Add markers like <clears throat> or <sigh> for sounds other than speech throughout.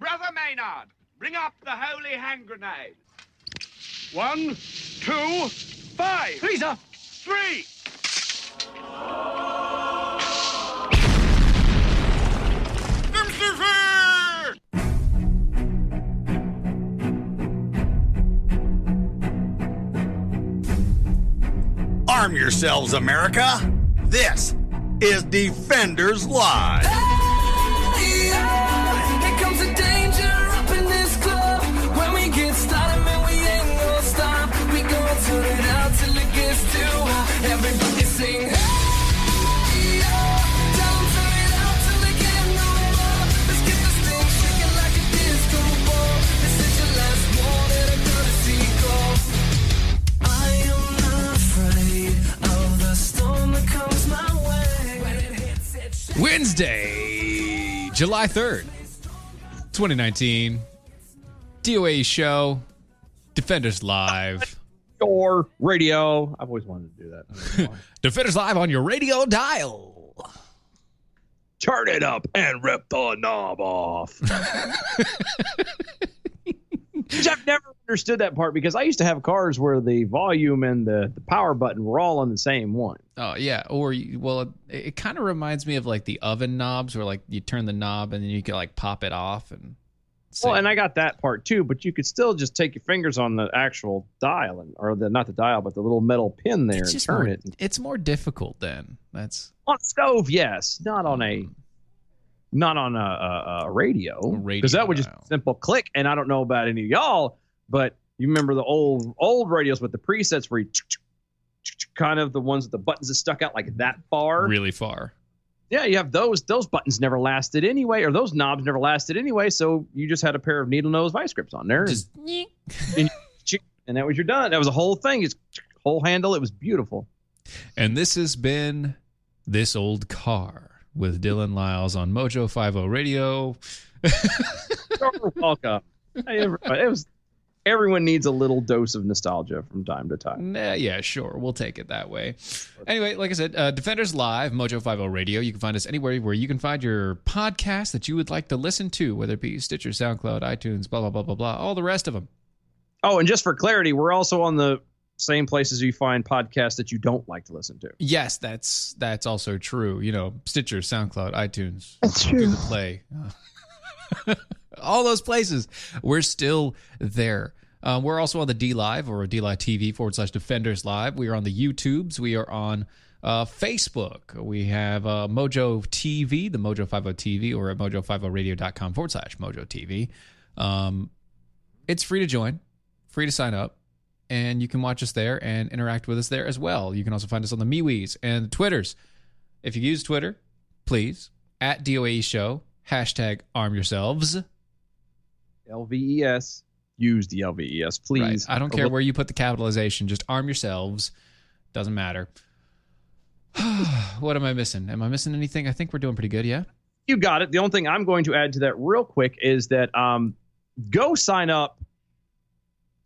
Brother Maynard, bring up the holy hand grenade. One, two, five. Please, sir. Three. Arm yourselves, America. This is Defenders Live. Wednesday, July 3rd, 2019. DOA show, Defenders Live. Or radio. I've always wanted to do that. I don't know why. <laughs> Defenders Live on your radio dial. Turn it up and rip the knob off. <laughs> Which I've never understood that part because I used to have cars where the volume and the, the power button were all on the same one. Oh, yeah. Or, you, well, it, it kind of reminds me of like the oven knobs where like you turn the knob and then you can like pop it off. and. Well, and I got that part too, but you could still just take your fingers on the actual dial and or the not the dial, but the little metal pin there it's and turn more, it. it's more difficult then. That's On a stove, yes, not on a mm. Not on a, a, a radio radio because that would just dial. simple click. And I don't know about any of y'all, but you remember the old old radios with the presets where you kind of the ones with the buttons that stuck out like that far. really far. Yeah, you have those. Those buttons never lasted anyway, or those knobs never lasted anyway. So you just had a pair of needle nose vice grips on there, <laughs> and- Just <laughs> and that was your done. That was a whole thing. It's whole handle. It was beautiful. And this has been This Old Car with Dylan Lyles on Mojo 50 Radio. You're <laughs> welcome. Hey, everybody. It was everyone needs a little dose of nostalgia from time to time. Nah, yeah, sure. We'll take it that way. Anyway, like I said, uh, Defenders Live, Mojo 50 Radio. You can find us anywhere where you can find your podcast that you would like to listen to, whether it be Stitcher, SoundCloud, iTunes, blah, blah, blah, blah, blah, all the rest of them. Oh, and just for clarity, we're also on the same places you find podcasts that you don't like to listen to. Yes, that's that's also true. You know, Stitcher, SoundCloud, iTunes, That's true. Google Play, <laughs> all those places. We're still there. Um, we're also on the D Live or D Live TV forward slash Defenders Live. We are on the YouTubes. We are on uh, Facebook. We have uh, Mojo TV, the Mojo 50 TV, or at mojo50radio.com forward slash Mojo TV. Um, it's free to join, free to sign up, and you can watch us there and interact with us there as well. You can also find us on the MeWe's and the Twitters. If you use Twitter, please, at DOAE Show, hashtag arm yourselves. LVES. Use the LVES, please. Right. I don't care where you put the capitalization. Just arm yourselves. Doesn't matter. <sighs> what am I missing? Am I missing anything? I think we're doing pretty good. Yeah. You got it. The only thing I'm going to add to that real quick is that um, go sign up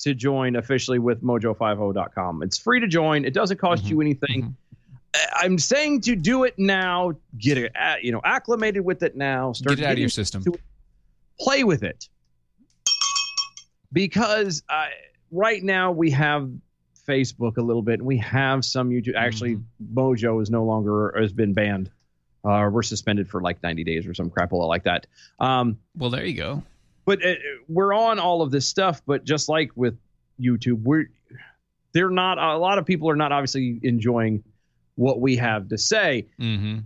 to join officially with mojo50.com. It's free to join. It doesn't cost Mhm. you anything. Mhm. I- I'm saying to do it now. Get it, you know, acclimated with it now. Start Get it out of your system. it. Play with it because uh, right now we have Facebook a little bit, and we have some YouTube. Actually, Mm-hmm. Mojo is no longer has been banned. Uh, we're suspended for like 90 days or some crapola like that. Um, Well, there you go. But uh, we're on all of this stuff. But just like with YouTube, we're they're not. A lot of people are not obviously enjoying what we have to say. Mm-hmm.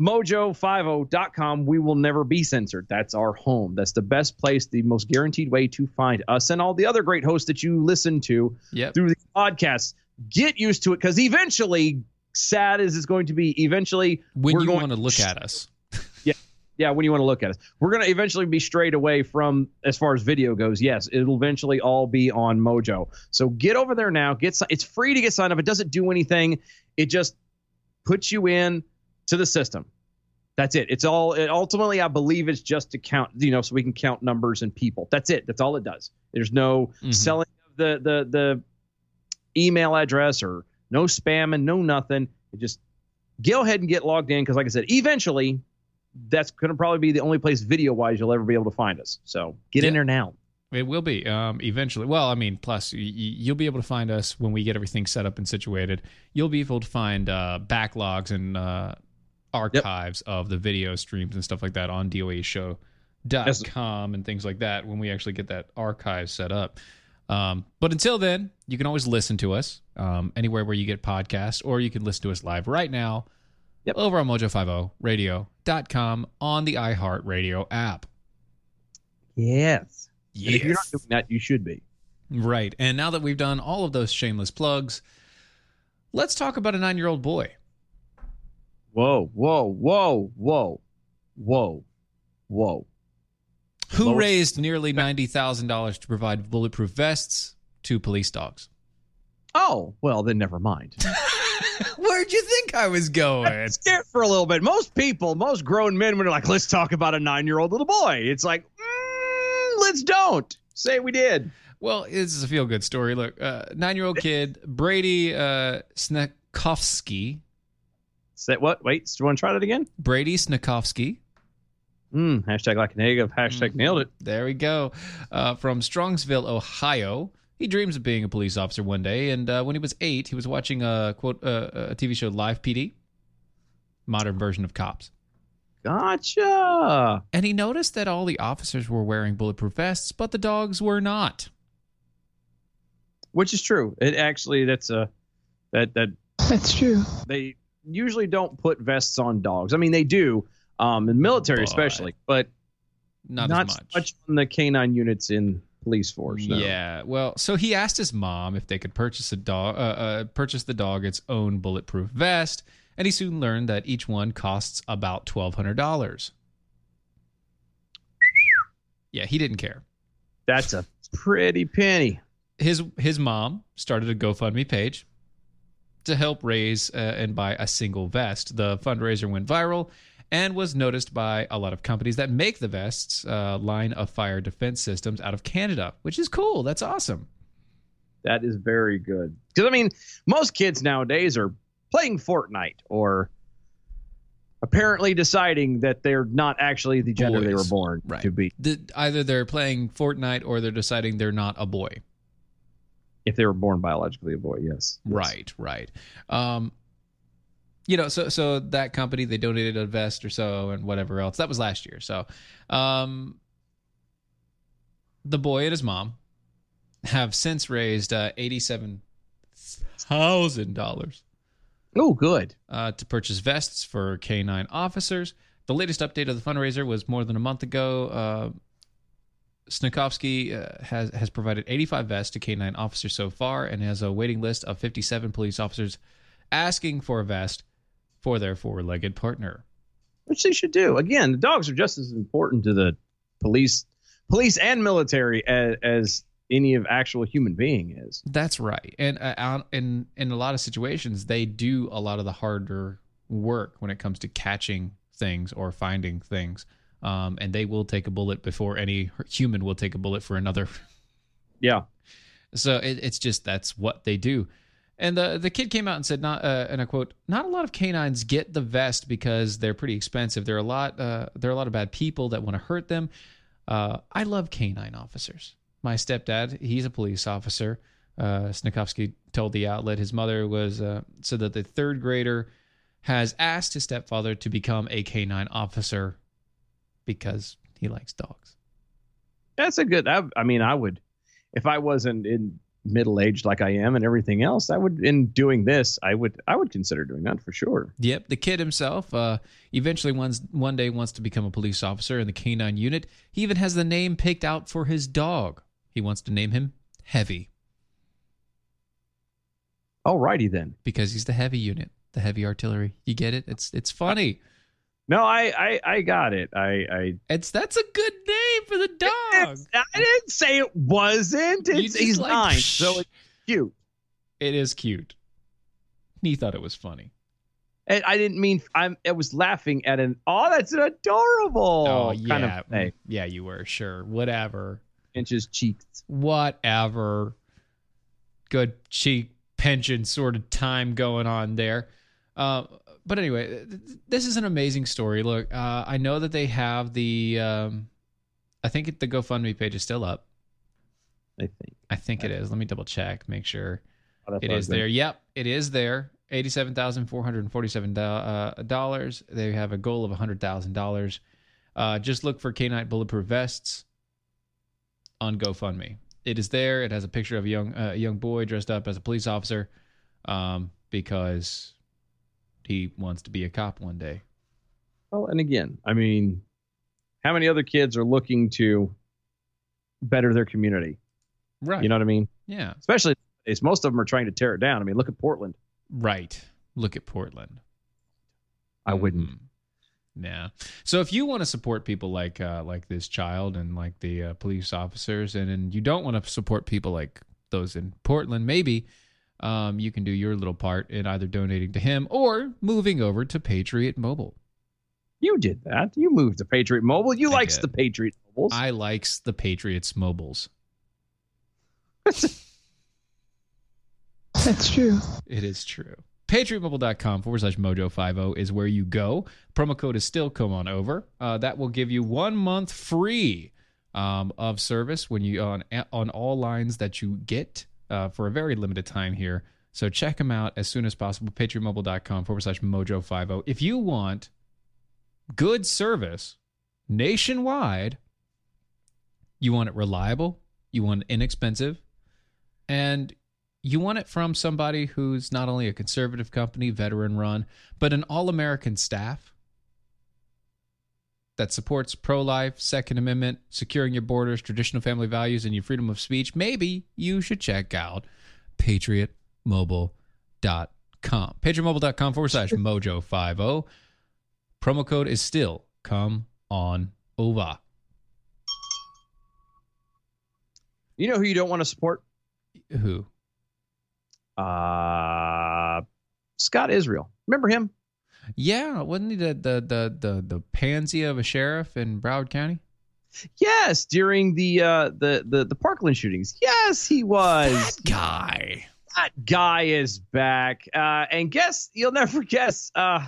Mojo50.com, we will never be censored. That's our home. That's the best place, the most guaranteed way to find us and all the other great hosts that you listen to Yep. through the podcasts. Get used to it because eventually, sad as it's going to be, eventually, When we're you going want to look at us. Yeah, when you want to look at us, we're going to eventually be straight away from as far as video goes. Yes, it'll eventually all be on Mojo. So get over there now. Get it's free to get signed up. It doesn't do anything. It just puts you in to the system. That's it. It's all. It ultimately, I believe, it's just to count. You know, so we can count numbers and people. That's it. That's all it does. There's no Mhm. selling of the the the email address or no spamming, no nothing. It just go ahead and get logged in because, like I said, eventually that's going to probably be the only place video wise you'll ever be able to find us. So get in there now. It will be um, eventually. Well, I mean, plus you'll be able to find us when we get everything set up and situated. You'll be able to find uh, backlogs and uh, archives of the video streams and stuff like that on DOAShow.com and things like that when we actually get that archive set up. Um, but until then, you can always listen to us um, anywhere where you get podcasts, or you can listen to us live right now Yep. over on mojo50radio.com on the iHeartRadio app. Yes. And if you're not doing that, you should be. Right. And now that we've done all of those shameless plugs, let's talk about a nine year old boy. Whoa, whoa, whoa, whoa, whoa, whoa. Who raised nearly <laughs> $90,000 to provide bulletproof vests to police dogs? Oh, well, then never mind. <laughs> Where'd you think I was going? scared for a little bit. Most people, most grown men, when they're like, let's talk about a nine year old little boy, it's like, mm, let's don't. Say we did. Well, this is a feel good story. Look, uh, nine year old kid, Brady uh, Snekovsky. Say what? Wait, do you want to try that again? Brady Snakovsky. Mm, hashtag like a negative. Hashtag nailed it. There we go. Uh, from Strongsville, Ohio. He dreams of being a police officer one day, and uh, when he was eight, he was watching a quote uh, a TV show, Live PD, modern version of Cops, Gotcha. and he noticed that all the officers were wearing bulletproof vests, but the dogs were not. Which is true. It actually, that's a that that That's true. they usually don't put vests on dogs. I mean, they do, um, in military But especially, but Not, not, as much. much on the canine units in police force. no. Yeah. Well, so he asked his mom if they could purchase a dog, uh, uh, purchase the dog its own bulletproof vest, and he soon learned that each one costs about twelve hundred dollars. Yeah, he didn't care. that's a pretty penny. His his mom started a GoFundMe page to help raise uh, and buy a single vest. The fundraiser went viral, and was noticed by a lot of companies that make the vests, uh, line of fire defense systems out of Canada, which is cool. That's awesome. That is very good. Because I mean, most kids nowadays are playing Fortnite or apparently deciding that they're not actually the gender they were born Right. to be. The, either they're playing Fortnite or they're deciding they're not a boy. If they were born biologically a boy, yes. Yes. Right, right. Um, you know, so so that company they donated a vest or so and whatever else. That was last year. So, um, the boy and his mom have since raised uh, eighty-seven thousand dollars Oh, good. uh, to purchase vests for K9 officers. The latest update of the fundraiser was more than a month ago. Uh, Snakovsky uh, has has provided 85 vests to K9 officers so far, and has a waiting list of 57 police officers asking for a vest for their four-legged partner. Which they should do. Again, the dogs are just as important to the police, police and military as, as any of actual human being is. That's right, and uh, in in a lot of situations, they do a lot of the harder work when it comes to catching things or finding things. Um, and they will take a bullet before any human will take a bullet for another Yeah. So it, it's just that's what they do. And the the kid came out and said, not uh, and I quote, not a lot of canines get the vest because they're pretty expensive. There are a lot uh, there are a lot of bad people that want to hurt them. Uh, I love canine officers. My stepdad, he's a police officer. Uh, told the outlet his mother was uh, said that the third grader has asked his stepfather to become a canine officer because he likes dogs. That's a good. I, I mean, I would, if I wasn't in middle aged like I am and everything else, I would. In doing this, I would. I would consider doing that for sure. Yep, the kid himself uh, eventually one's, one day wants to become a police officer in the canine unit. He even has the name picked out for his dog. He wants to name him Heavy Alrighty then. because he's the heavy unit, the heavy artillery. You get it? It's it's funny. No, I, I, I got it. I, I. It's that's a good name for the dog. I didn't say it wasn't. It's, he's like, nine, psh. so it's cute. It is cute. He thought it was funny. And I didn't mean. I'm. I was laughing at an. Oh, that's an adorable oh yeah, kind of thing. Mm, yeah, you were sure. Whatever. Inches cheeks. whatever. Good cheek pension sort of time going on there. Uh, but anyway, th- th- this is an amazing story. Look, uh, I know that they have the. Um, I think the GoFundMe page is still up. I think I think it is. Let me double check, make sure Oh, it I is there. Yep, it is there. Eighty-seven thousand four hundred forty-seven uh, dollars. They have a goal of hundred thousand dollars. Uh, just look for K9 bulletproof vests on GoFundMe. It is there. It has a picture of a young uh, a young boy dressed up as a police officer, um, because he wants to be a cop one day. Well, and again, I mean, how many other kids are looking to better their community? Right. You know what I mean? Yeah. Especially, it's most of them are trying to tear it down. I mean, look at Portland. Right. Look at Portland. I wouldn't. Yeah. So if you want to support people like uh, like this child and like the uh, police officers, and, and you don't want to support people like those in Portland, maybe um, you can do your little part in either donating to him or moving over to Patriot Mobile. You did that. You moved to Patriot Mobile. You I likes did. the Patriot Mobiles. I likes the Patriots mobiles. That's true. It is true. PatriotMobile.com forward slash mojo50 is where you go. Promo code is still come on over. Uh, that will give you one month free um, of service when you on on all lines that you get uh, for a very limited time here. So check them out as soon as possible. PatriotMobile.com forward slash mojo50. If you want good service nationwide, you want it reliable, you want it inexpensive, and you want it from somebody who's not only a conservative company, veteran run, but an all American staff that supports pro life, Second Amendment, securing your borders, traditional family values, and your freedom of speech, maybe you should check out patriotmobile.com. Patriotmobile.com forward slash <laughs> mojo50. Promo code is still come on over. you know who you don't want to support? Who? Uh, Scott Israel. Remember him? Yeah, wasn't he the the the the, the pansy of a sheriff in Broward County? Yes, during the uh, the the the Parkland shootings. Yes, he was. That guy. that guy is back. Uh, and guess you'll never <laughs> guess. Uh,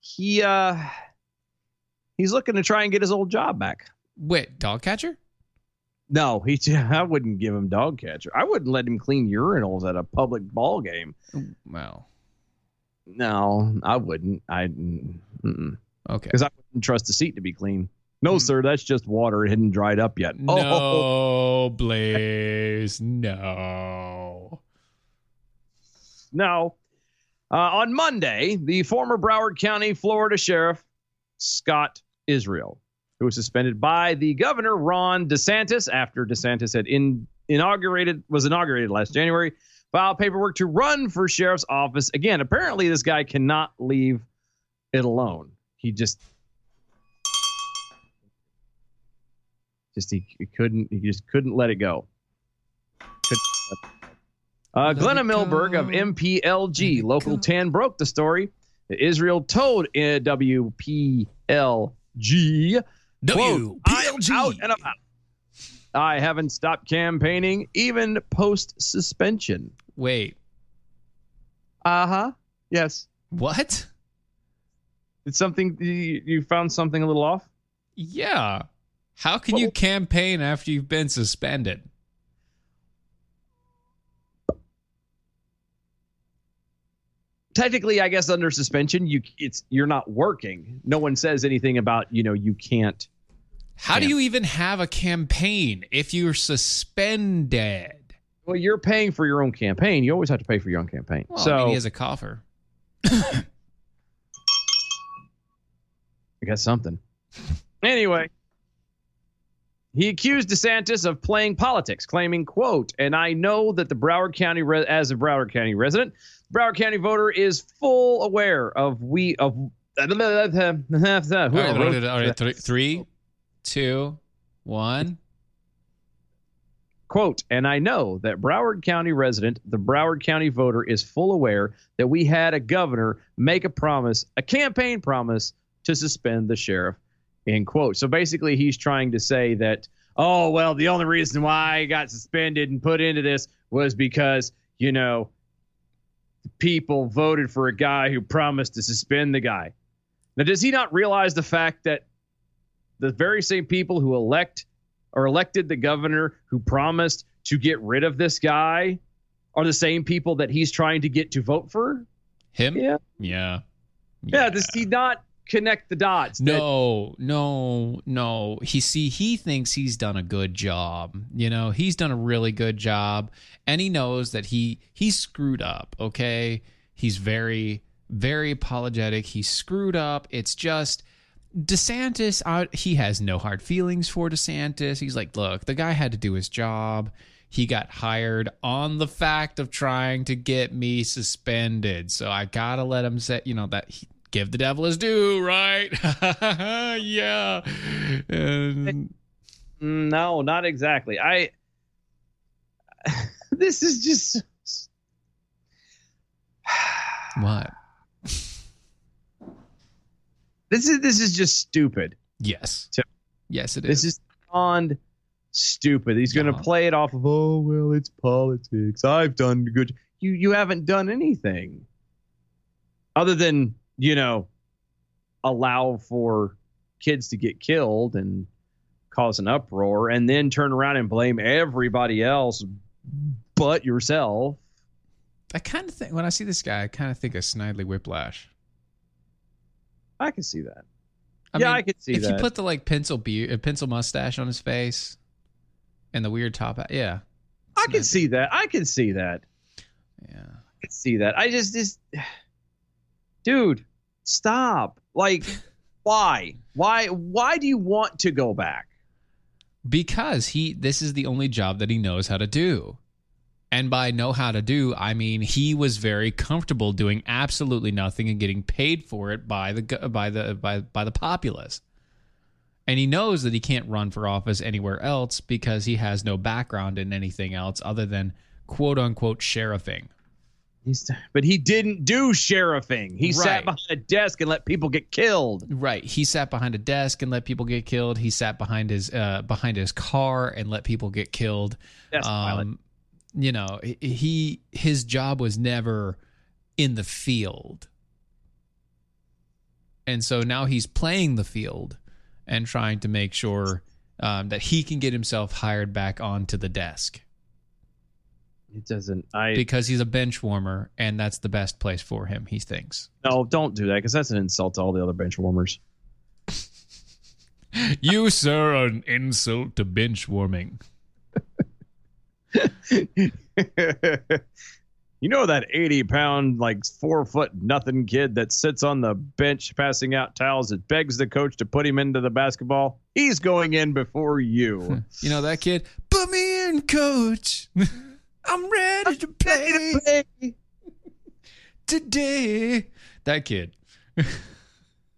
he uh, he's looking to try and get his old job back. Wait, dog catcher? No, he. <laughs> I wouldn't give him dog catcher. I wouldn't let him clean urinals at a public ball game. Well, No, I wouldn't. I okay. Because I wouldn't trust the seat to be clean. No, sir, that's just water. It hadn't dried up yet. Oh, Blaze, no. No. Uh, on Monday, the former Broward County, Florida Sheriff Scott Israel, who was suspended by the governor Ron DeSantis after DeSantis had in, inaugurated was inaugurated last January, filed paperwork to run for sheriff's office again. Apparently, this guy cannot leave it alone. He just just he, he couldn't he just couldn't let it go. Couldn't let it go. Uh, Let Glenna Milberg of go. Let WPLG it Local go. 10 broke the story Israel told uh, WPLG quote, out and about. I haven't stopped campaigning even post suspension. Wait, Uh huh. Yes. what? It's something you, you found something a little off. Yeah. How can you campaign after you've been suspended? Technically, I guess under suspension, you it's you're not working. No one says anything about you know you can't. How do you even have a campaign if you're suspended? Well, you're paying for your own campaign. You always have to pay for your own campaign. Well, so I mean, he has a coffer. <coughs> I got something. Anyway, he accused DeSantis of playing politics, claiming, "quote," and I know that the Broward County, re- as a Broward County resident, Broward County voter is full aware of we of. <laughs> All right, all right, all right, three, three, two, one. Quote, and I know that Broward County resident, the Broward County voter, is full aware that we had a governor make a promise, a campaign promise, to suspend the sheriff. End quote. So basically, he's trying to say that, oh, well, the only reason why I got suspended and put into this was because, you know, people voted for a guy who promised to suspend the guy. Now, does he not realize the fact that the very same people who elect or elected the governor who promised to get rid of this guy are the same people that he's trying to get to vote for? Him? Yeah. Yeah. Yeah. Does he not connect the dots? that- No, no, no. He see he thinks he's done a good job. You know, he's done a really good job and he knows that he he screwed up, okay? He's very very apologetic. He screwed up. It's just DeSantis, he has no hard feelings for DeSantis. He's like, look, the guy had to do his job. He got hired on the fact of trying to get me suspended. So I gotta let him say, you know, that he, give the devil his due, right? <laughs> yeah. And Mm, No, not exactly. I. <laughs> this is just. <sighs> what? This is this is just stupid. Yes. Yes, it is. This is beyond stupid. He's going to play it off of, oh well, it's politics. I've done good. You you haven't done anything other than you know allow for kids to get killed and cause an uproar, and then turn around and blame everybody else but yourself. I kind of think when I see this guy, I kind of think of Snidely Whiplash. I can see that. I yeah, mean, I can see if that. If you put the like pencil beard, pencil mustache on his face, and the weird top hat, yeah, I can see that. I can see that. yeah. I can see that. I just just <sighs> dude, stop. Like <laughs> why? Why why do you want to go back? because he this is the only job that he knows how to do and by know how to do i mean he was very comfortable doing absolutely nothing and getting paid for it by the by the by, by the populace and he knows that he can't run for office anywhere else because he has no background in anything else other than quote unquote sheriffing He's, but he didn't do sheriffing. He sat behind a desk and let people get killed. Right. He sat behind a desk and let people get killed. He sat behind his uh, behind his car and let people get killed. That's violent. Um, you know, he- his job was never in the field. And so now he's playing the field and trying to make sure um, that he can get himself hired back onto the desk It doesn't. I because he's a bench warmer and that's the best place for him, he thinks. no, don't do that because that's an insult to all the other bench warmers. <laughs> you, sir, are an insult to bench warming. <laughs> you know that 80 pound, like four foot nothing kid that sits on the bench passing out towels that begs the coach to put him into the basketball? He's going in before you. <laughs> You know that kid? Put me in, coach. <laughs> I'm ready to play today. That kid.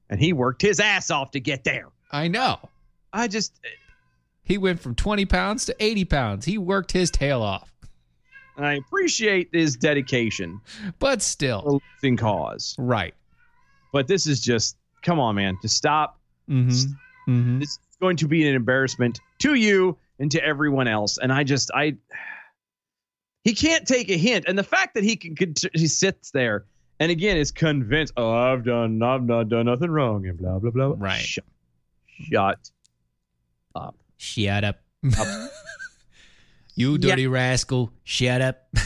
and he worked his ass off to get there. I know. I just, He went from 20 pounds to 80 pounds. He worked his tail off. I appreciate his dedication But still. losing cause. Right. But this is just, come on, man, just stop. Mm-hmm. Mm-hmm. This is going to be an embarrassment to you and to everyone else. And I just, I, he can't take a hint. And the fact that he can, he sits there and again is convinced, oh, I've done, I've not done nothing wrong and blah, blah, blah. Right. Shut, shut. Shut up. <laughs> you dirty rascal. Shut up. <laughs>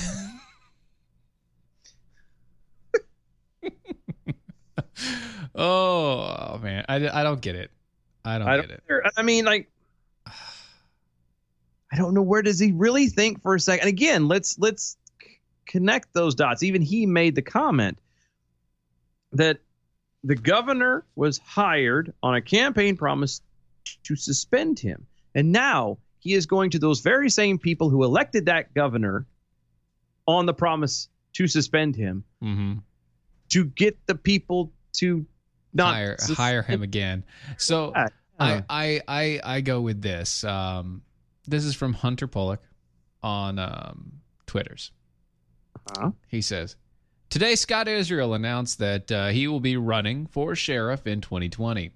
oh, man. I, I don't get it. I don't I get don't, it. I mean, like, I don't know where does he really think for a second. And again, let's let's c- connect those dots. Even he made the comment that the governor was hired on a campaign promise to suspend him, and now he is going to those very same people who elected that governor on the promise to suspend him Mm-hmm. to get the people to not hire sus- hire him again. So Yeah, I, I I I go with this. Um, this is from Hunter Pollack on um, Twitter's. Uh-huh. He says, Today, Scott Israel announced that uh, he will be running for sheriff in 2020.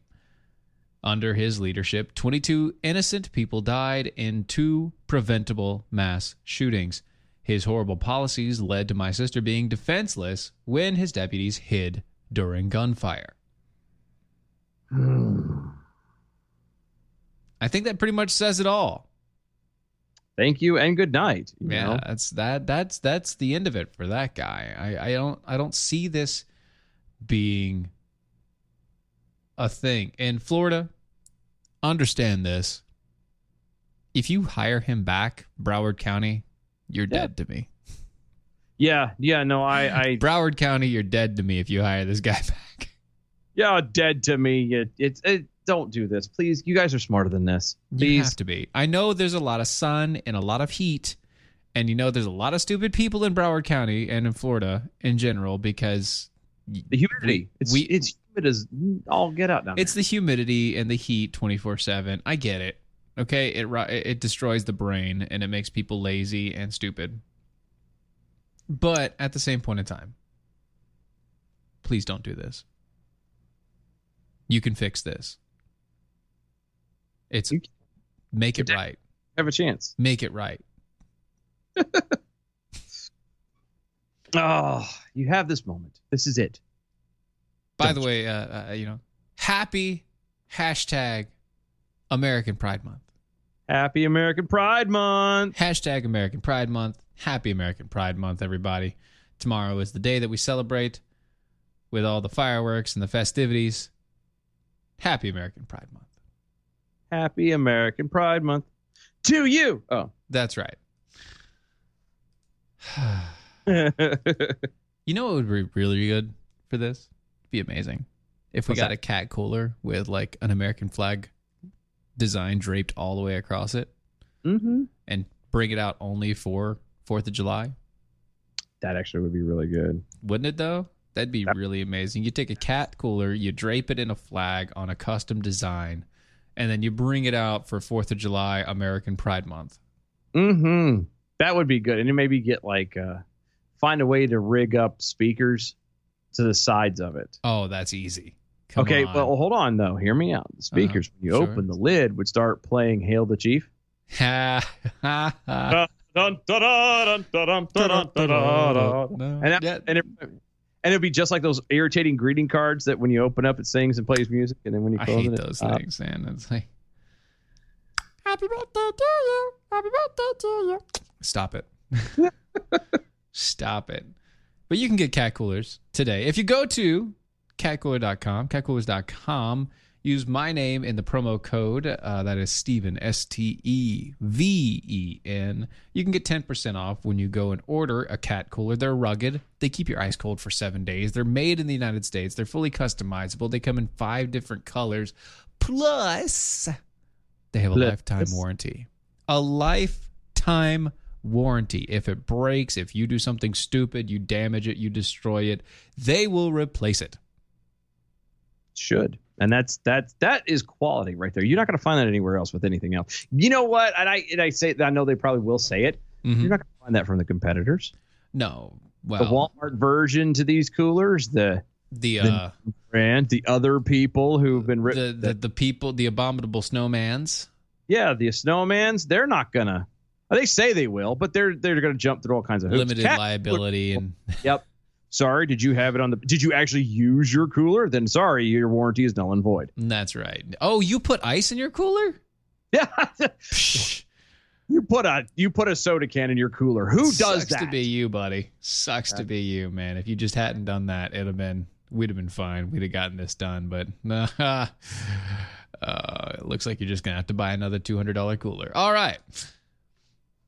Under his leadership, 22 innocent people died in two preventable mass shootings. His horrible policies led to my sister being defenseless when his deputies hid during gunfire. Hmm. I think that pretty much says it all. Thank you and good night. you Yeah, know? that's that that's that's the end of it for that guy. I, I don't I don't see this being a thing. In Florida, understand this. If you hire him back, Broward County, you're Yeah. dead to me. Yeah, yeah, no, I, I, <laughs> Broward County, you're dead to me if you hire this guy <laughs> back. yeah, dead to me. It, it, it, don't do this, please. You guys are smarter than this. You have to be. I know there's a lot of sun and a lot of heat, and you know there's a lot of stupid people in Broward County and in Florida in general because the humidity. It's, we- it's humid as all get out down It's the humidity and the heat 24 7. I get it. Okay. It, it destroys the brain and it makes people lazy and stupid. But at the same point in time, please don't do this. You can fix this. It's make it right. Have a chance. Make it right. Oh, <laughs> you have this moment. This is it. By the way, uh, uh, you know, happy hashtag American Pride Month. Happy American Pride Month. Hashtag American Pride Month. Happy American Pride Month, everybody. Tomorrow is the day that we celebrate with all the fireworks and the festivities. Happy American Pride Month. Happy American Pride Month. To you. Oh. That's right. <sighs> <laughs> You know what would be really good for this? Be amazing. If we What's got that? a cat cooler with like an American flag design draped all the way across it hmm and bring it out only for 4th of July. That actually would be really good. Wouldn't it though? That'd be Yep. really amazing. You take a cat cooler, you drape it in a flag on a custom design, and then you bring it out for 4th of July American Pride Month. hmm That would be good. And you maybe get like uh, find a way to rig up speakers to the sides of it. Oh, that's easy. Come okay, on. well, hold on though. Hear me out. The uh-huh. speakers, uh, when you sure. open the lid, would start playing "Hail the Chief." <laughs> and and it'd be just like those irritating greeting cards that when you open up it sings and plays music, and then when you close I hate it, those it, things, uh, man. It's like Happy birthday to you. Happy birthday to you. Stop it. <laughs> Stop it. But you can get cat coolers today. If you go to catcooler.com, catcoolers.com, use my name in the promo code. Uh, that is Steven, S T E V E N. You can get 10% off when you go and order a cat cooler. They're rugged, they keep your ice cold for seven days. They're made in the United States, they're fully customizable. They come in five different colors. Plus, they have a Plus. lifetime warranty. A lifetime warranty. If it breaks, if you do something stupid, you damage it, you destroy it, they will replace it. should and that's that's that is quality right there you're not going to find that anywhere else with anything else you know what and i and i say i know they probably will say it Mhm. you're not going to find that from the competitors No. the walmart version to these coolers the the the uh, brand the other people who've been the, written the the people, the abominable snowmans. yeah the snowmans they're not gonna they say they will but they're they're gonna jump through all kinds of hoops. limited Cat- liability and <laughs> yep sorry did you have it on the did you actually use your cooler then sorry your warranty is null and void that's right. Oh, you put ice in your cooler? <laughs> yeah you put a you put a soda can in your cooler who does sucks that to be you, buddy. Sucks to be you, man. If you just hadn't done that, it'd have been we'd have been fine. We'd have gotten this done, but <laughs> uh, it looks like you're just gonna have to buy another two hundred dollar cooler. All right.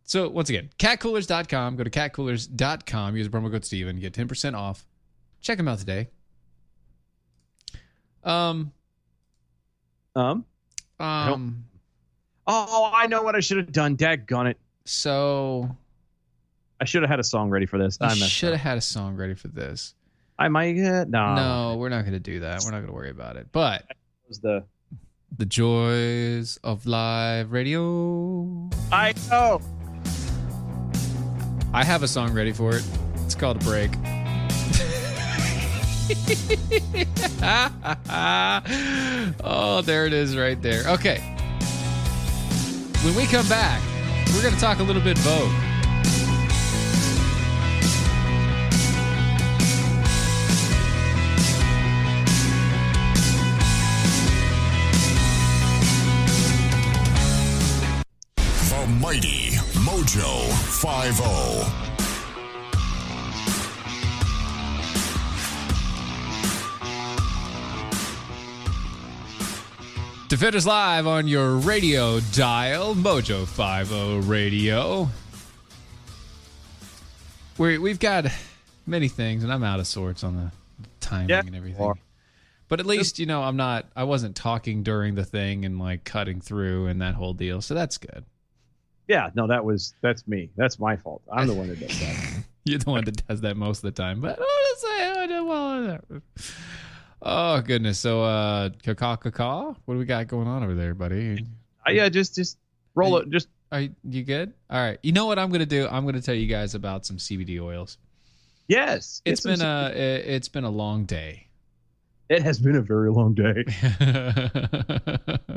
So once again, catcoolers.com. Go to catcoolers.com. Use the promo code Steven. Get 10% off. Check them out today. Um, um um, Oh, I know what I should have done. Daggone it. so I should have had a song ready for this. I should have had a song ready for this. I might uh, no. No, we're not going to do that. We're not going to worry about it. But was the the joys of live radio. I know. I have a song ready for it. It's called break. <laughs> oh, there it is right there. Okay. When we come back, we're going to talk a little bit Vogue. Mighty Mojo oh. 50. Defenders Live on your radio dial, Mojo 50 Radio. we we've got many things, and I'm out of sorts on the timing Yeah, and everything. But at least, you know, I'm not, I wasn't talking during the thing and like cutting through and that whole deal. So that's good. Yeah, no, that was that's me. That's my fault. I'm the one that does that. <laughs> You're the one that does that most of the time. But oh, I want to say I did well that. Oh, goodness. So, uh, caca, caca, what do we got going on over there, buddy? Uh, yeah, just just roll it. Just Are you good? All right. You know what I'm gonna do? I'm gonna tell you guys about some CBD oils. yes. it's been a it- it's been a long day. It has been a very long day. <laughs>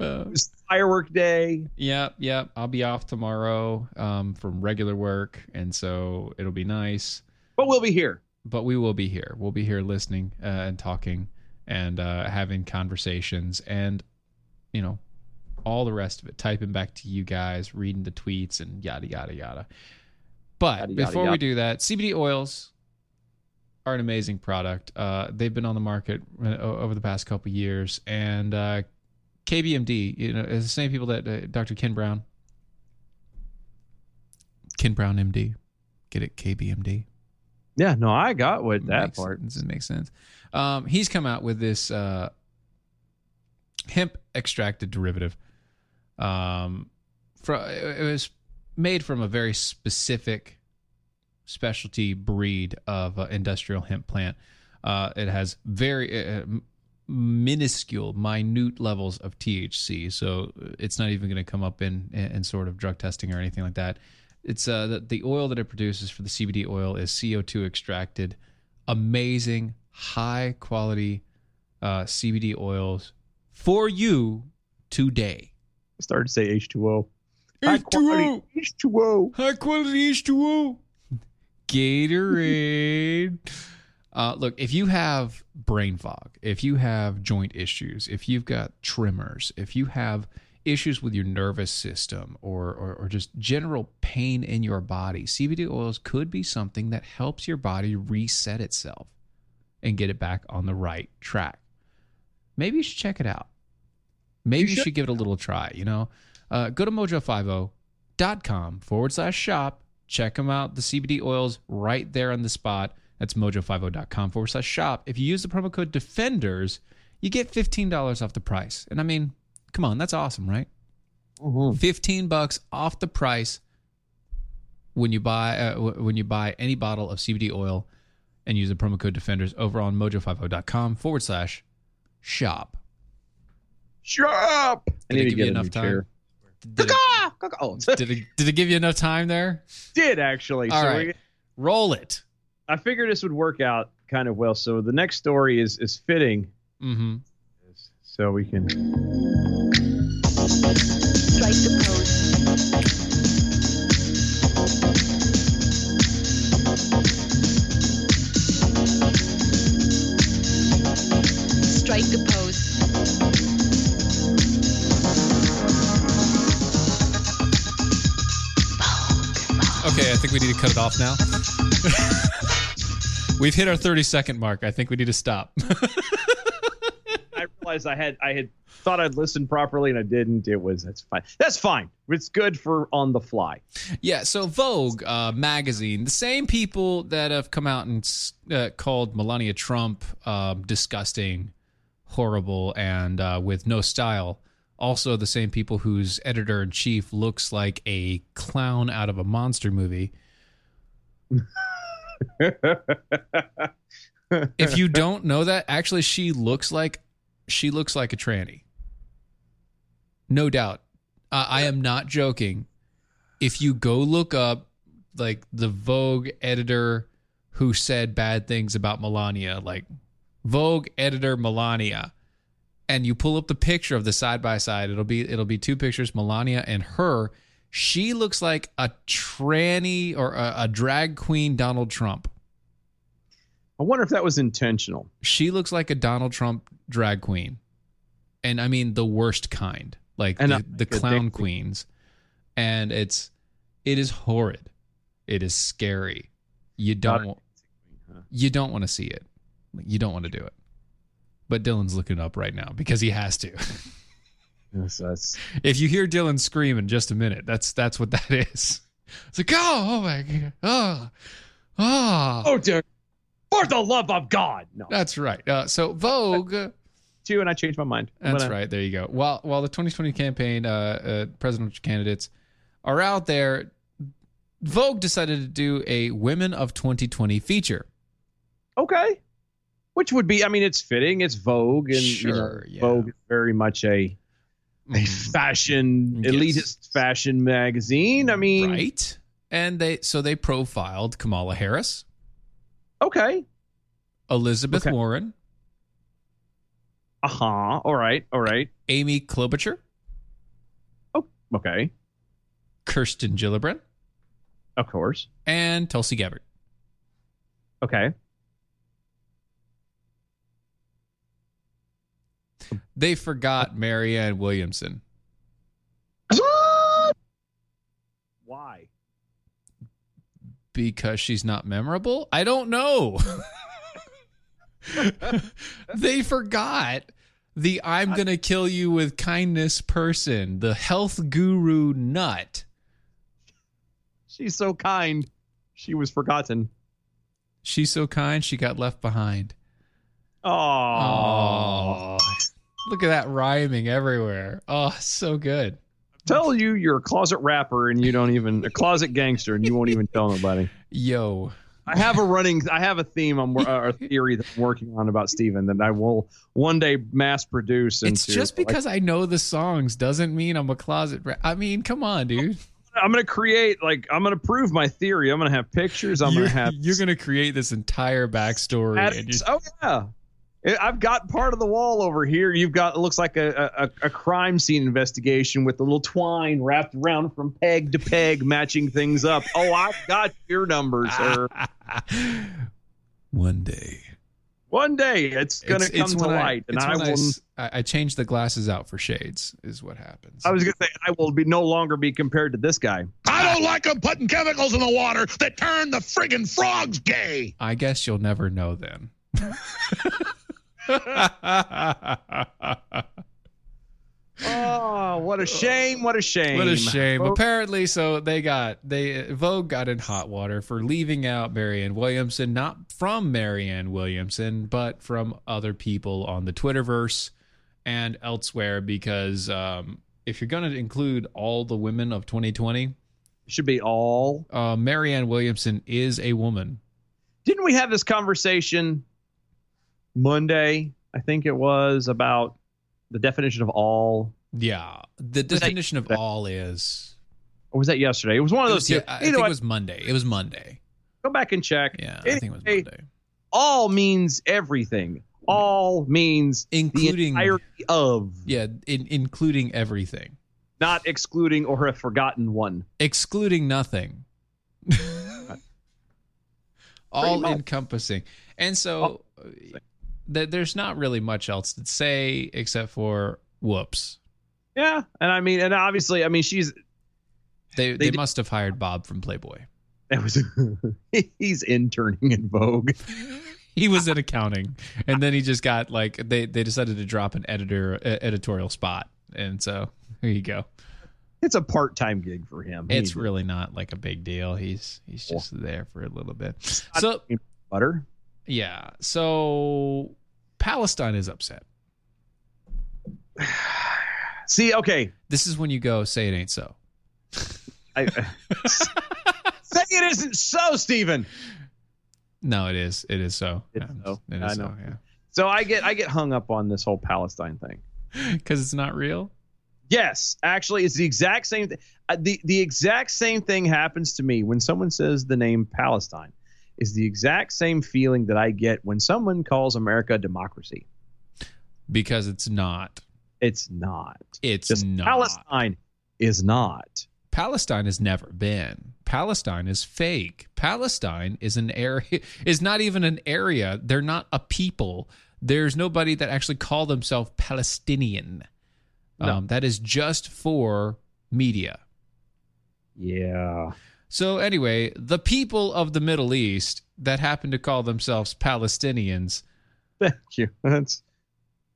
Uh, It's firework day. yep, yep. I'll be off tomorrow um, from regular work, and so it'll be nice. But we'll be here. But we will be here. We'll be here listening uh, and talking and uh, having conversations, and you know all the rest of it. Typing back to you guys, reading the tweets, and yada yada yada. But Yada, yada, before we do that, CBD oils are an amazing product. Uh, they've been on the market uh, over the past couple years, and uh, KBMD, you know, is the same people that uh, Dr. Ken Brown, Ken Brown MD, get it? KBMD. Yeah, no, I got what that makes, part. Does it make sense? Um, he's come out with this uh, hemp extracted derivative. Um, fro- it was made from a very specific specialty breed of uh, industrial hemp plant. Uh, it has very uh, minuscule, minute levels of THC, so it's not even going to come up in in sort of drug testing or anything like that. It's uh the, the oil that it produces for the CBD oil is CO2 extracted, amazing high quality uh, CBD oils for you today. I started to say H2O. H2O. H2O. High quality H2O. Gatorade. Uh, look, if you have brain fog, if you have joint issues, if you've got tremors, if you have issues with your nervous system or, or, or just general pain in your body, CBD oils could be something that helps your body reset itself and get it back on the right track. Maybe you should check it out. Maybe you should, give it a little try. You know, uh, go to mojo50.com forward slash shop. Check them out. The CBD oils right there on the spot. That's mojo50.com forward slash shop. If you use the promo code defenders, you get $15 off the price. And I mean, come on, that's awesome, right? 15 bucks off the price when you buy uh, when you buy any bottle of CBD oil and use the promo code defenders over on mojo50.com forward slash shop. Shop. I Did need it to give you get enough time? Did it, Oh, <laughs> did it did it give you enough time there? did actually. All so right. we, Roll it. I figured this would work out kind of well. So the next story is is fitting. Mm-hmm. So we can. Okay, I think we need to cut it off now. <laughs> We've hit our 30 second mark. I think we need to stop. <laughs> I realized I had I had thought I'd listened properly and I didn't. It was that's fine. That's fine. It's good for on the fly. yeah, so Vogue uh, magazine, the same people that have come out and uh, called Melania Trump um, disgusting, horrible, and uh, with no style. Also, the same people whose editor in chief looks like a clown out of a monster movie. <laughs> if you don't know that, actually, she looks like she looks like a tranny. No doubt. I am not joking. If you go look up like the Vogue editor who said bad things about Melania, like Vogue editor Melania, and you pull up the picture of the side by side, it'll be it'll be two pictures, Melania and her. She looks like a tranny or a, a drag queen Donald Trump. I wonder if that was intentional. She looks like a Donald Trump drag queen. And I mean the worst kind. Like And the, the clown queens. And it's it is horrid. It is scary. You don't you don't want to see it. You don't want to do it. But Dylan's looking up right now because he has to. <laughs> Yes, that's if you hear Dylan scream in just a minute, that's that's what that <laughs> is. It's like, oh, oh my god. Oh. Oh. oh dear. For the love of God, no. That's right. Uh, so Vogue Two, and I changed my mind. That's Whatever. right. There you go. While while the 2020 campaign, uh, uh, presidential candidates are out there, Vogue decided to do a Women of 2020 feature. Okay. Which would be, I mean, it's fitting. It's Vogue, and you know, Sure, yeah. Vogue is very much a a Mhm. fashion Yes. elitist fashion magazine. I mean, right? And they so they profiled Kamala Harris, okay, Elizabeth Okay. Warren, uh huh. All right, all right, Amy Klobuchar, Oh, okay, Kirsten Gillibrand, of course, and Tulsi Gabbard. okay. They forgot Marianne Williamson. <gasps> Why? Because she's not memorable? I don't know. <laughs> they forgot the I'm going to kill you with kindness person, the health guru nut. She's so kind. She was forgotten. She's so kind, she got left behind. Oh, Oh. Look at that rhyming everywhere. Oh, so good. Tell you you're a closet rapper and you don't even a closet gangster and you won't even tell nobody. <laughs> Yo. I have a running, I have a theme, I'm, uh, or a theory that I'm working on about Steven that I will one day mass produce. It's just because I know the songs doesn't mean I'm a closet. Ra- I mean, come on, dude. I'm gonna create like I'm gonna prove my theory. I'm gonna have pictures. I'm you're, gonna have you're gonna create this entire backstory. And Addicts. you- Oh yeah. I- I've got part of the wall over here. You've got it looks like a, a, a crime scene investigation with a little twine wrapped around from peg to peg, matching things up. Oh, I've got your numbers, <laughs> sir. One day. One day it's gonna It's- come it's to when I- light, and I when I will. s- I, I change the glasses out for shades. Is what happens. I was gonna say I will be no longer be compared to this guy. I don't like them putting chemicals in the water that turn the friggin' frogs gay. I guess you'll never know then. <laughs> Oh, what a shame! What a shame! What a shame. Oh, Apparently, so they got they Vogue got in hot water for leaving out Marianne Williamson, not from Marianne Williamson, but from other people on the Twitterverse and elsewhere. Because um, if you're going to include all the women of 2020, should be all. uh, Marianne Williamson is a woman. Didn't we have this conversation Monday? I think it was about the definition of all. Yeah, the definition of all is. Or was that yesterday? It was one of It those was, two. yeah, I think it was Monday. It was Monday. go back and check. Yeah, I think it was Monday. All means everything. All means Including- the entirety of, Yeah, in, including everything. not excluding or a forgotten one. excluding nothing <laughs> all encompassing and so uh, th- there's not really much else to say except for whoops Yeah, and I mean, and obviously, I mean, she's they, they, They must have hired bob from playboy that was <laughs> he's interning in Vogue. he was in accounting and then he just got like they, they decided to drop an editor uh, editorial spot and so here you go It's a part time gig for him. it's He's really not like a big deal he's he's just there for a little bit so butter. yeah so palestine is upset <sighs> See, okay, This is when you go, say it ain't so. I, <laughs> say it isn't so, Stephen. No, it is. It is so. It's Yeah, so. It I know. so, So I get I get hung up on this whole Palestine thing. <laughs> Because it's not real. Yes, actually, it's the exact same. Th- uh, the the exact same thing happens to me when someone says the name Palestine. Is the exact same feeling that I get when someone calls America a democracy. Because it's not. It's not. It's Just not. Palestine is not. Palestine has never been. Palestine is fake. Palestine is an area <laughs> is not even an area. They're not a people. There's nobody that actually call themselves Palestinian. No. Um, that is just for media. Yeah. So anyway, the people of the Middle East that happen to call themselves Palestinians <laughs> Thank you. That's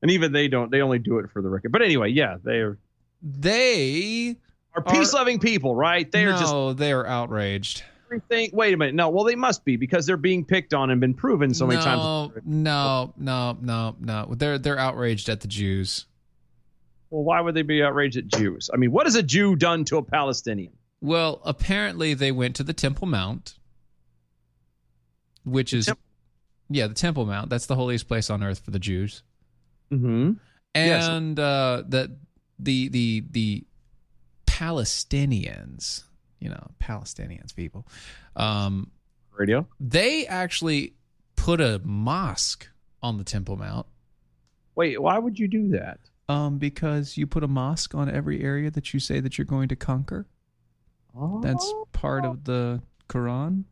and even they don't. They only do it for the record. But anyway, yeah, they are they are peace loving people, right? They are just no, they are outraged. everything. Wait a minute. No, well, they must be because they're being picked on and been proven so many no, times. No, no, no, no. They're they're outraged at the Jews. Well, why would they be outraged at Jews? I mean, what has a Jew done to a Palestinian? Well, apparently they went to the Temple Mount, which is Temple- yeah, the Temple Mount. That's the holiest place on earth for the Jews. Mm-hmm. Yes. And uh, that the the the Palestinians, you know, Palestinians people, um, Radio. they actually put a mosque on the Temple Mount. Wait, why would you do that? Um, because you put a mosque on every area that you say that you're going to conquer. That's part of the Quran.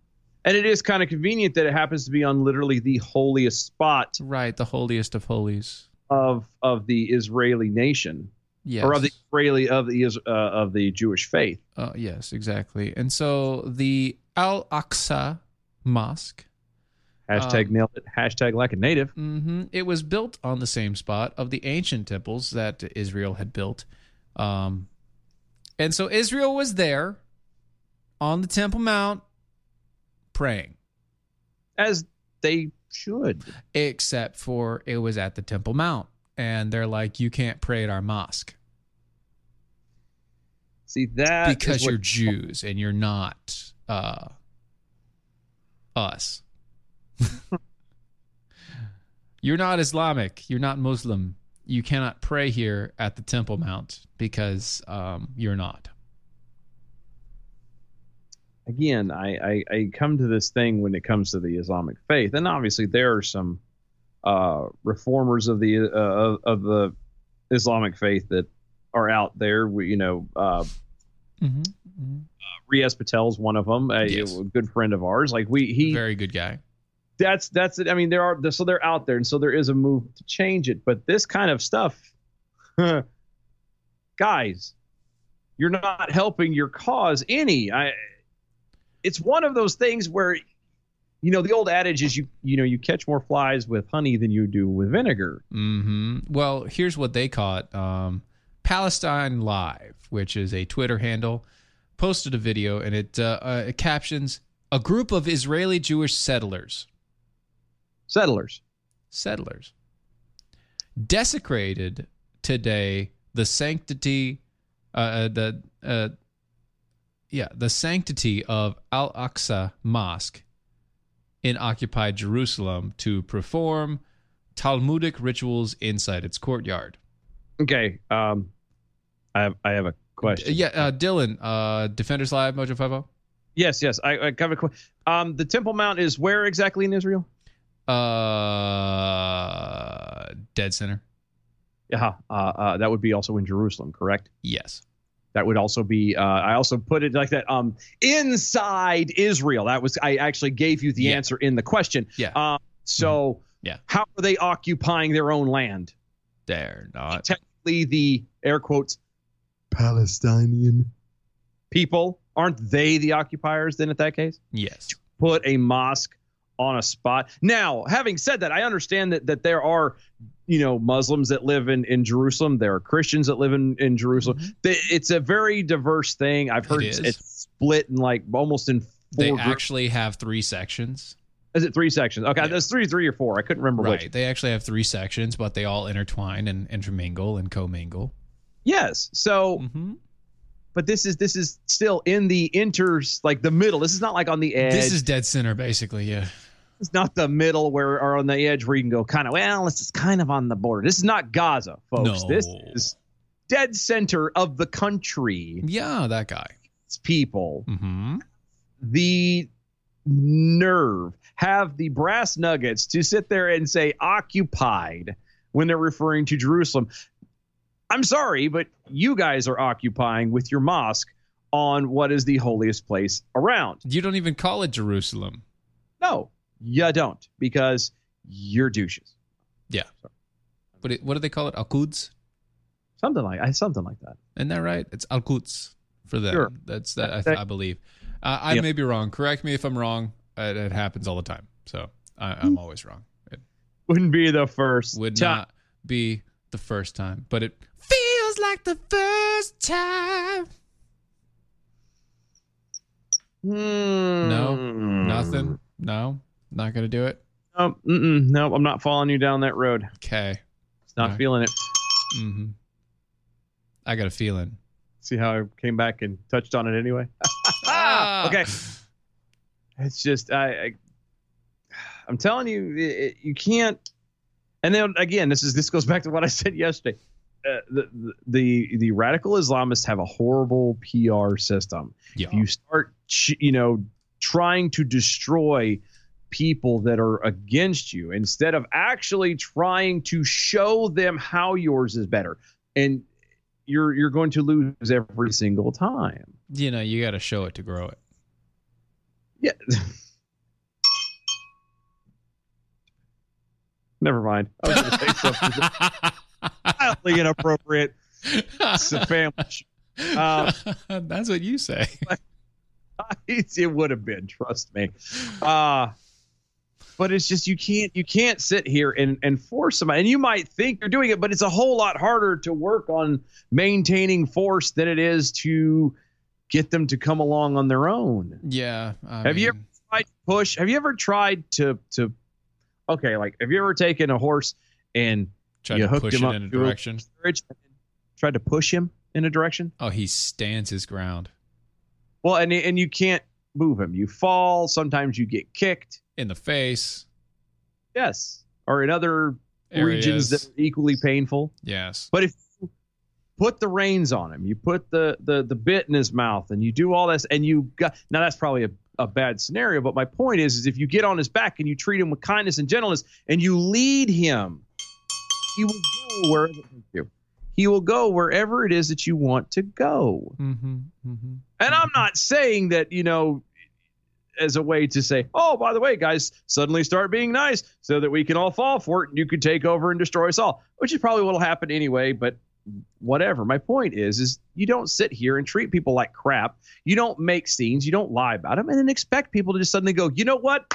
And it is kind of convenient that it happens to be on literally the holiest spot Right, the holiest of holies. of of the Israeli nation, Yes. or of the Israeli of the uh, of the Jewish faith. Uh, yes, exactly. And so the Al Aqsa Mosque, Hashtag Um, nailed it. Hashtag like a native. hmm it was built on the same spot of the ancient temples that Israel had built. Um, and so Israel was there on the Temple Mount praying, As they should. except for it was at the Temple Mount. And they're like, you can't pray at our mosque See that because you're Jews and you're not uh, us. <laughs> you're not Islamic. You're not Muslim. You cannot pray here at the Temple Mount because um, you're not. Again, I, I I come to this thing when it comes to the Islamic faith, and obviously there are some uh, reformers of the uh, of, of the Islamic faith that are out there. We, you know, uh, Mm-hmm. Riaz Patel's one of them, a, Yes. a good friend of ours. Like we he Very good guy. that's that's it. I mean, there are so they're out there, and so there is a move to change it. But this kind of stuff, <laughs> guys, you're not helping your cause any. I, it's one of those things where, you know, the old adage is you you know you catch more flies with honey than you do with vinegar. hmm Well, here's what they caught. Um, Palestine Live, which is a Twitter handle, posted a video and it, uh, uh, it captions a group of Israeli Jewish settlers, Settlers. settlers, desecrated today the sanctity, uh, uh, the uh, yeah, the sanctity of Al Aqsa Mosque in occupied Jerusalem to perform Talmudic rituals inside its courtyard. Okay. Um, I have I have a question. Yeah, uh, Dylan, uh, Defenders Live, Mojo Five oh? Yes, yes. I, I have a question. Um, the Temple Mount is where exactly in Israel? Uh, Dead Center. Yeah, uh, uh, that would be also in Jerusalem, correct? Yes. That would also be. Uh, I also put it like that. Um, inside Israel. That was. I actually gave you the Yeah. answer in the question. Yeah. Uh, so. Yeah. How are they occupying their own land? They're not. Technically, the air quotes Palestinian people aren't they the occupiers? Then, at that case, Yes. put a mosque on a spot. Now, having said that, I understand that that there are, you know, Muslims that live in in Jerusalem. There are Christians that live in in Jerusalem. Th- It's a very diverse thing. I've heard Mm-hmm. It it's, it's split in like almost in four. They groups. actually have three sections. Is it three sections? Okay, Yeah. there's three, three or four. I couldn't remember Right. which. They actually have three sections, but they all intertwine and intermingle and commingle. Yes. So, Mm-hmm. but this is this is still in the inters, like the middle. This is not like on the edge. This is dead center, basically. Yeah. It's not the middle where or on the edge where you can go kind of well this is kind of on the border this is not gaza folks No. this is dead center of the country Yeah, that guy. it's people Mm-hmm. the nerve have the brass nuggets to sit there and say occupied when they're referring to jerusalem i'm sorry but you guys are occupying with your mosque on what is the holiest place around You don't even call it Jerusalem. no you don't because you're douches Yeah. What it, what do they call it? Al Quds? something like I something like that. Isn't that right? It's Al Quds for them. Sure. That's that. I, That- I believe. Uh, I Yep. may be wrong. Correct me if I'm wrong. It, it happens all the time. So I, I'm always wrong. It Wouldn't be the first. would time. not be the first time, but it feels like the first time. No, Hmm. Nothing. No, not gonna do it. No, mm-mm, no, I'm not following you down that road. Okay. It's not Okay. feeling it. hmm I got a feeling. See how I came back and touched on it anyway. <laughs> Ah. okay. It's just I, I I'm telling you, it- you can't. And then again, this is this goes back to what I said yesterday. Uh, the, the the radical Islamists have a horrible PR system. Yeah. If you start, you know, trying to destroy people that are against you instead of actually trying to show them how yours is better, and you're you're going to lose every single time. You know, you got to show it to grow it. Yeah. <laughs> Never mind. I was going to say something <laughs> wildly inappropriate. It's a family. Uh, <laughs> That's what you say. it would have been, trust me. Uh, but it's just you can't you can't sit here and and force somebody. And you might think you're doing it, but it's a whole lot harder to work on maintaining force than it is to get them to come along on their own. Yeah. I Have you ever tried to push? Have you ever tried to to? Okay, like have you ever taken a horse and tried you to hooked push him it up in a direction? carriage tried to push him in a direction? Oh, he stands his ground Well, and and you can't move him. You fall. Sometimes you get kicked. In the face. Yes, or in other Areas. regions that are equally painful. Yes. But if you put the reins on him, you put the the the bit in his mouth, and you do all this, and you got now that's probably a, a bad scenario. But my point is, is if you get on his back and you treat him with kindness and gentleness, and you lead him, he will go wherever you. He will go wherever it is that you want to go. Mm-hmm, mm-hmm. And I'm not saying that, you know, as a way to say, oh, by the way, guys, suddenly start being nice so that we can all fall for it and you could take over and destroy us all, which is probably what will happen anyway, but whatever. My point is, is you don't sit here and treat people like crap. You don't make scenes. You don't lie about them and then expect people to just suddenly go, you know what?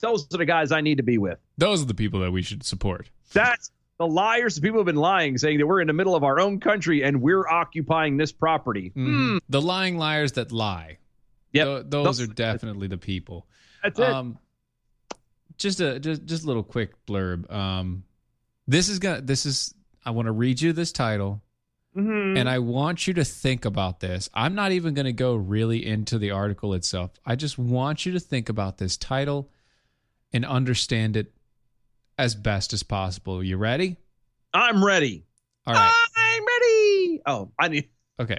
Those are the guys I need to be with. Those are the people that we should support. That's the liars. The people have been lying, saying that we're in the middle of our own country and we're occupying this property. Mhm. The lying liars that lie. Yep. Tho- those Those- are definitely the people. That's it. Um, just a just just a little quick blurb. Um, this is gonna this is I want to read you this title, Mhm. and I want you to think about this. I'm not even gonna go really into the article itself. I just want you to think about this title and understand it as best as possible. You ready? I'm ready. All right. I'm ready. Oh, I need. Okay.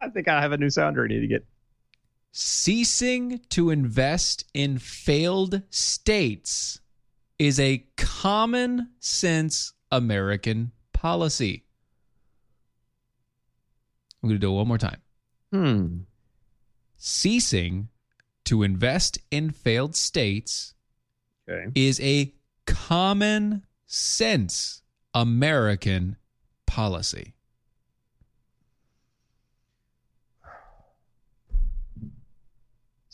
I think I have a new sounder I need to get. Ceasing to invest in failed states is a common sense American policy. I'm going to do it one more time. Hmm. Ceasing to invest in failed states Okay. is a common sense American policy.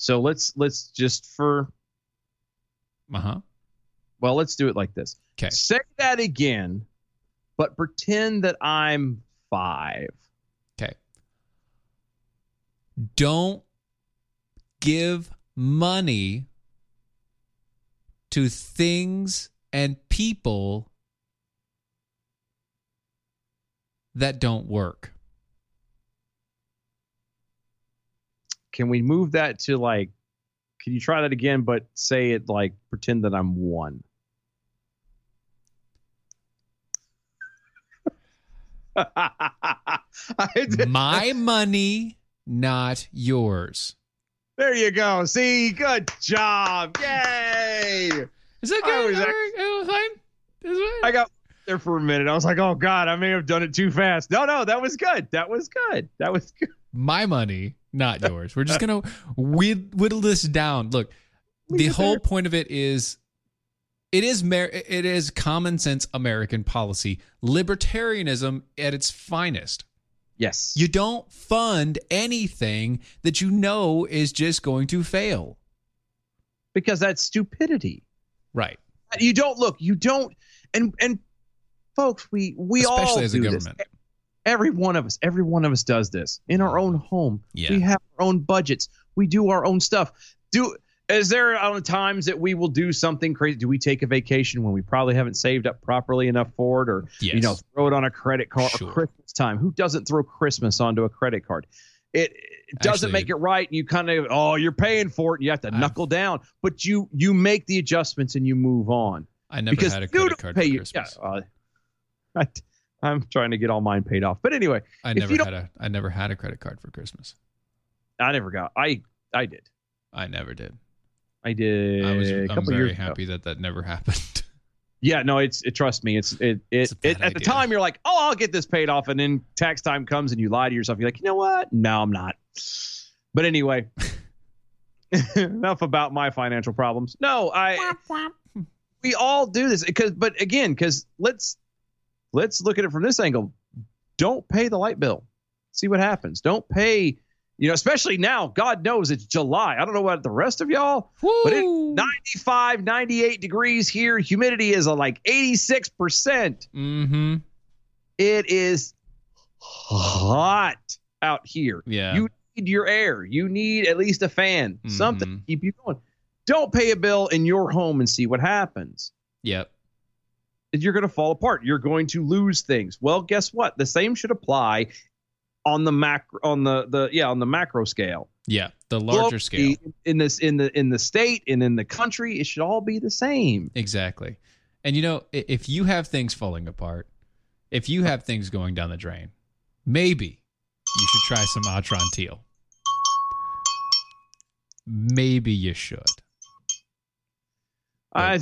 So let's let's just for Uh huh. well, let's do it like this. Okay. Say that again, but pretend that I'm five. Okay. Don't give money to things and people that don't work. Can we move that to like? Can you try that again, but say it like pretend that I'm one? I <laughs> My money, not yours. there you go. See, good job. Yay! Is that I good? was All act- right, fine. Is it? I got there for a minute. I was like, oh God, I may have done it too fast. No, no, that was good. That was good. That was good. my money, not <laughs> yours. We're just gonna whid- whittle this down. Look, the whole point of it is, it is mer- it is common sense American policy, libertarianism at its finest. Yes. You don't fund anything that you know is just going to fail. because that's stupidity. Right. You don't look. You don't. And and folks, we we all Especially as a do this. Every one of us, every one of us does this in our own home. Yeah. We have our own budgets. We do our own stuff. Do is there uh, times that we will do something crazy? Do we take a vacation when we probably haven't saved up properly enough for it, or you know, throw it on a credit card? Sure. Christmas time. Who doesn't throw Christmas onto a credit card? It, it doesn't Actually- make it right. And you kind of oh, you're paying for it. And you have to I've- knuckle down, but you you make the adjustments and you move on I never because had a credit card pay for your- Christmas. Yeah, uh, I, I'm trying to get all mine paid off. But anyway, I if never you don't- had a I never had a credit card for Christmas. I never got. I I did. I never did. I did. I was a I'm very years ago. happy that that never <laughs> happened. Yeah, no, it's it. Trust me, it's it. It, It's it at the time you're like, oh, I'll get this paid off, and then tax time comes and you lie to yourself. You're like, you know what? No, I'm not. But anyway, <laughs> enough about my financial problems. No, I. we all do this because, but again, because let's let's look at it from this angle. Don't pay the light bill. See what happens. Don't pay. You know, especially now. God knows it's July. I don't know what the rest of y'all, but it's 95, 98 degrees here. Humidity is uh, like 86%. mm-hmm. It is hot out here. Yeah. You need your air. You need at least a fan, something Mhm. to keep you going. Don't pay a bill in your home and see what happens. Yep. You're going to fall apart. You're going to lose things. Well, guess what? The same should apply on the macro on the the yeah on the macro scale. Yeah. The larger Globally, scale. in this in the in the state and in the country, it should all be the same. Exactly. And you know, if you have things falling apart, if you have things going down the drain, maybe you should try some Atrantil. Maybe you should. I,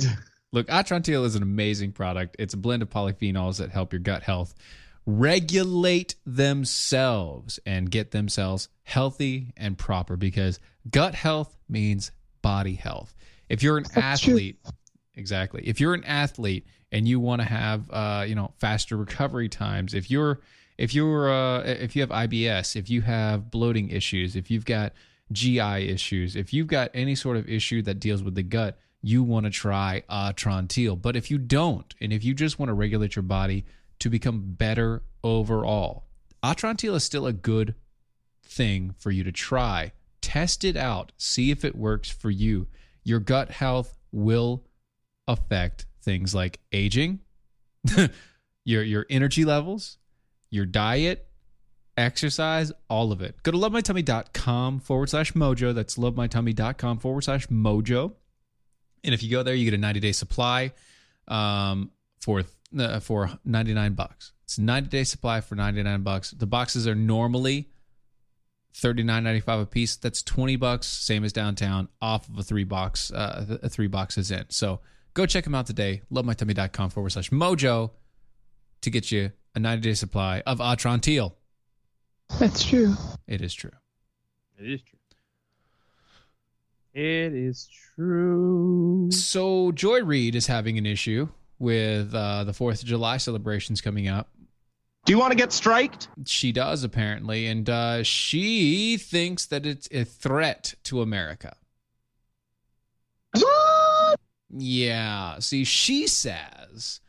Look, Atrantil is an amazing product. It's a blend of polyphenols that help your gut health regulate themselves and get themselves healthy and proper because gut health means body health. If you're an athlete, exactly. If you're an athlete and you want to have uh, you know, faster recovery times, if you're if you're uh, if you have IBS, if you have bloating issues, if you've got GI issues, if you've got any sort of issue that deals with the gut, you want to try Atrantil. But if you don't, and if you just want to regulate your body to become better overall, Atrantil is still a good thing for you to try. Test it out, see if it works for you. Your gut health will affect things like aging, <laughs> your your energy levels, your diet, exercise, all of it. Go to lovemytummy.com forward slash mojo. That's lovemytummy.com forward slash mojo. And if you go there, you get a 90 day supply um, for uh, for 99 bucks. It's a 90 day supply for 99 bucks. The boxes are normally 39.95 a piece. That's 20 bucks, same as downtown, off of a three box, uh, th- three boxes in. So go check them out today. Lovemytummy.com forward slash mojo to get you a 90 day supply of Atrantil. That's true. It is true. it is true. It is true. So Joy Reid is having an issue with uh, the 4th of July celebrations coming up. Do you want to get striked? She does apparently, and uh, she thinks that it's a threat to America. What? Yeah. See, she says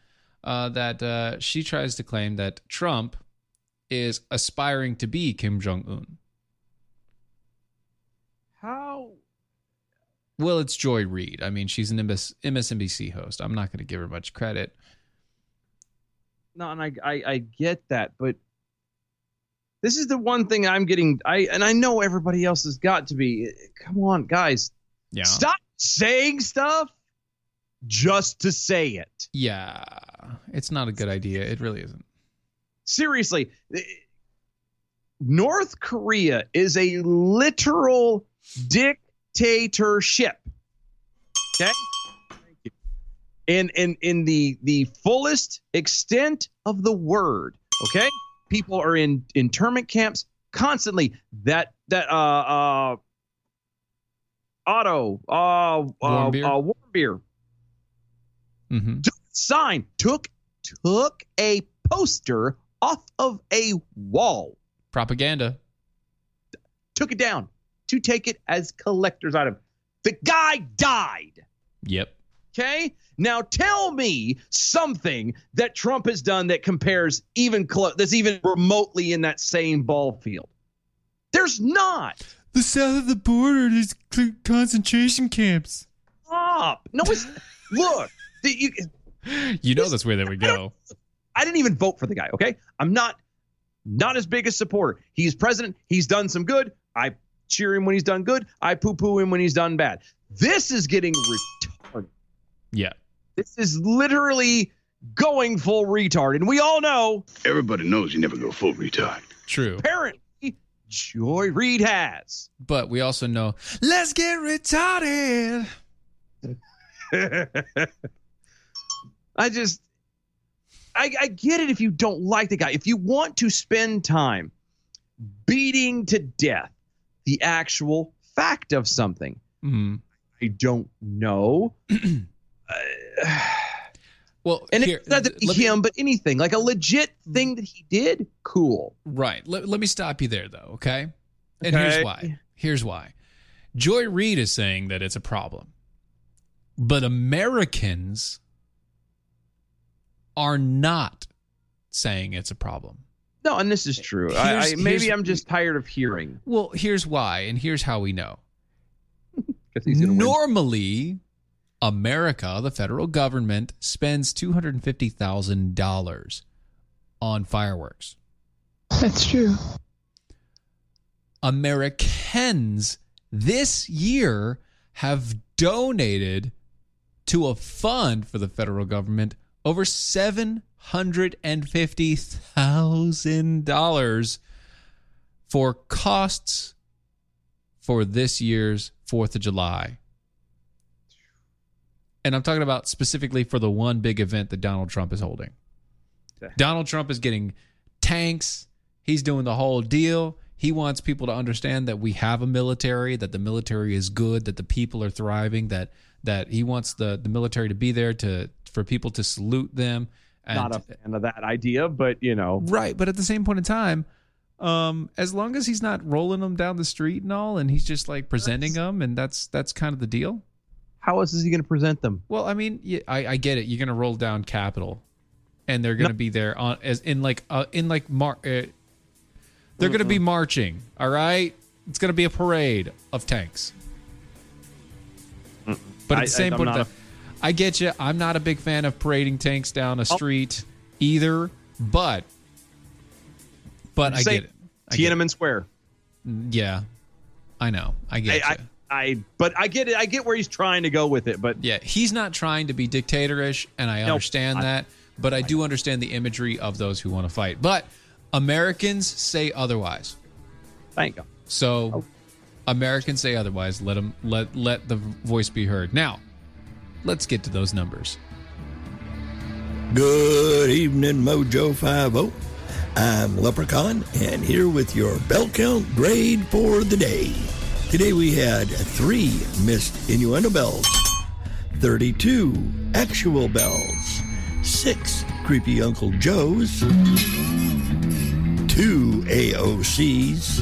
uh, that uh, she tries to claim that Trump is aspiring to be Kim Jong Un. How? Well, it's Joy Reid. I mean, she's an MS- MSNBC host. I'm not going to give her much credit. No, and I, I I get that, but this is the one thing I'm getting. I and I know everybody else has got to be. Come on, guys, Yeah. stop saying stuff just to say it. Yeah. It's not a good idea. It really isn't. Seriously, eh, North Korea is a literal dictatorship. Okay? Thank you. In in in the the fullest extent of the word, okay? People are in internment camps constantly. That that uh uh Otto uh uh, Warmbier? uh warm beer hmm took sign took took a poster off of a wall Propaganda. took it down to take it as collector's item the guy died Yep. okay now tell me something that trump has done that compares even close that's even remotely in that same ball field there's not The south of the border is concentration camps. stop no it's <laughs> look the, you, You know that's where they would go. I didn't even vote for the guy. Okay, I'm not not his biggest supporter. He's president. He's done some good. I cheer him when he's done good. I poo poo him when he's done bad. This is getting retarded. Yeah. This is literally going full retard, and we all know Everybody knows you never go full retard. True. apparently Joy Reid has. But we also know let's get retarded. <laughs> I just, I, I get it if you don't like the guy. If you want to spend time beating to death the actual fact of something, Mhm. I don't know. <clears throat> Uh, Well, and here, it's not that let me- him, but anything like a legit thing that he did, cool. Right. Let, let me stop you there, though, okay? And Okay. here's why. Here's why. Joy Reid is saying that it's a problem, but Americans are not saying it's a problem. No, and this is true. I, I, maybe I'm just tired of hearing. Well, here's why, and here's how we know. <laughs> he's gonna win. Normally, America, the federal government, spends $250,000 on fireworks. That's true. Americans this year have donated to a fund for the federal government over seven hundred and fifty thousand dollars for costs for this year's Fourth of July. And I'm talking about specifically for the one big event that Donald Trump is holding. Donald Trump is getting tanks. He's doing the whole deal. He wants people to understand that we have a military, that the military is good, that the people are thriving, that that he wants the the military to be there to for people to salute them. And, Not a fan of that idea, but you know, Right, but at the same point in time, um, as long as he's not rolling them down the street and all, and he's just like presenting them, and that's that's kind of the deal. how else is he going to present them? Well, I mean, yeah, I, I get it. You're gonna roll down Capitol, and they're gonna No. be there on as in like uh, in like mar. Uh, they're gonna be marching. All right, it's gonna be a parade of tanks. But at I- the same I- point, I get you. I'm not a big fan of parading tanks down a oh. street either. But, but I get it. I get it. Tiananmen Square. Mm, yeah, I know. I I, get I, you. I, but I get it. I get where he's trying to go with it, but Yeah, he's not trying to be dictatorish, and I No, understand I- that. But I do understand the imagery of those who want to fight. But Americans say otherwise. thank you. So Oh. Americans say otherwise. Let them let let the voice be heard. Now, let's get to those numbers. Good evening, Mojo 50. I'm Leprechaun, and here with your bell count grade for the day. Today we had three missed innuendo bells, 32 actual bells, six creepy Uncle Joes, two AOCs,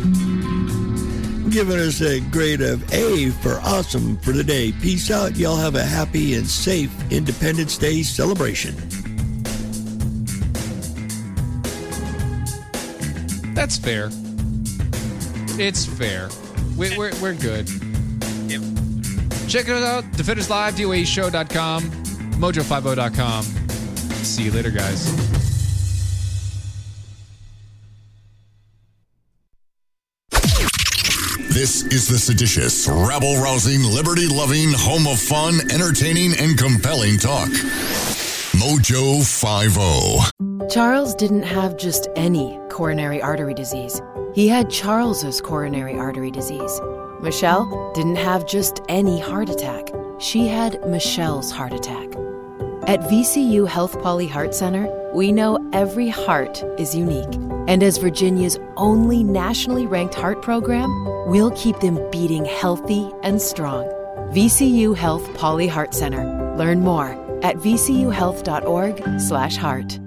giving us a grade of A for awesome for the day. Peace out. Y'all have a happy and safe Independence Day celebration. That's fair. It's fair. We, we're, we're good. Check it out. Defenders Live, DOAShow.com, Mojo50.com. See you later, guys. This is the seditious, rabble rousing, liberty loving, home of fun, entertaining, and compelling talk. Mojo oh. 50. Charles didn't have just any coronary artery disease. He had Charles's coronary artery disease. Michelle didn't have just any heart attack. She had Michelle's heart attack. At VCU Health Pauley Heart Center, we know every heart is unique. And as Virginia's only nationally ranked heart program, we'll keep them beating healthy and strong. VCU Health Pauley Heart Center. Learn more at vcuhealth.org/heart.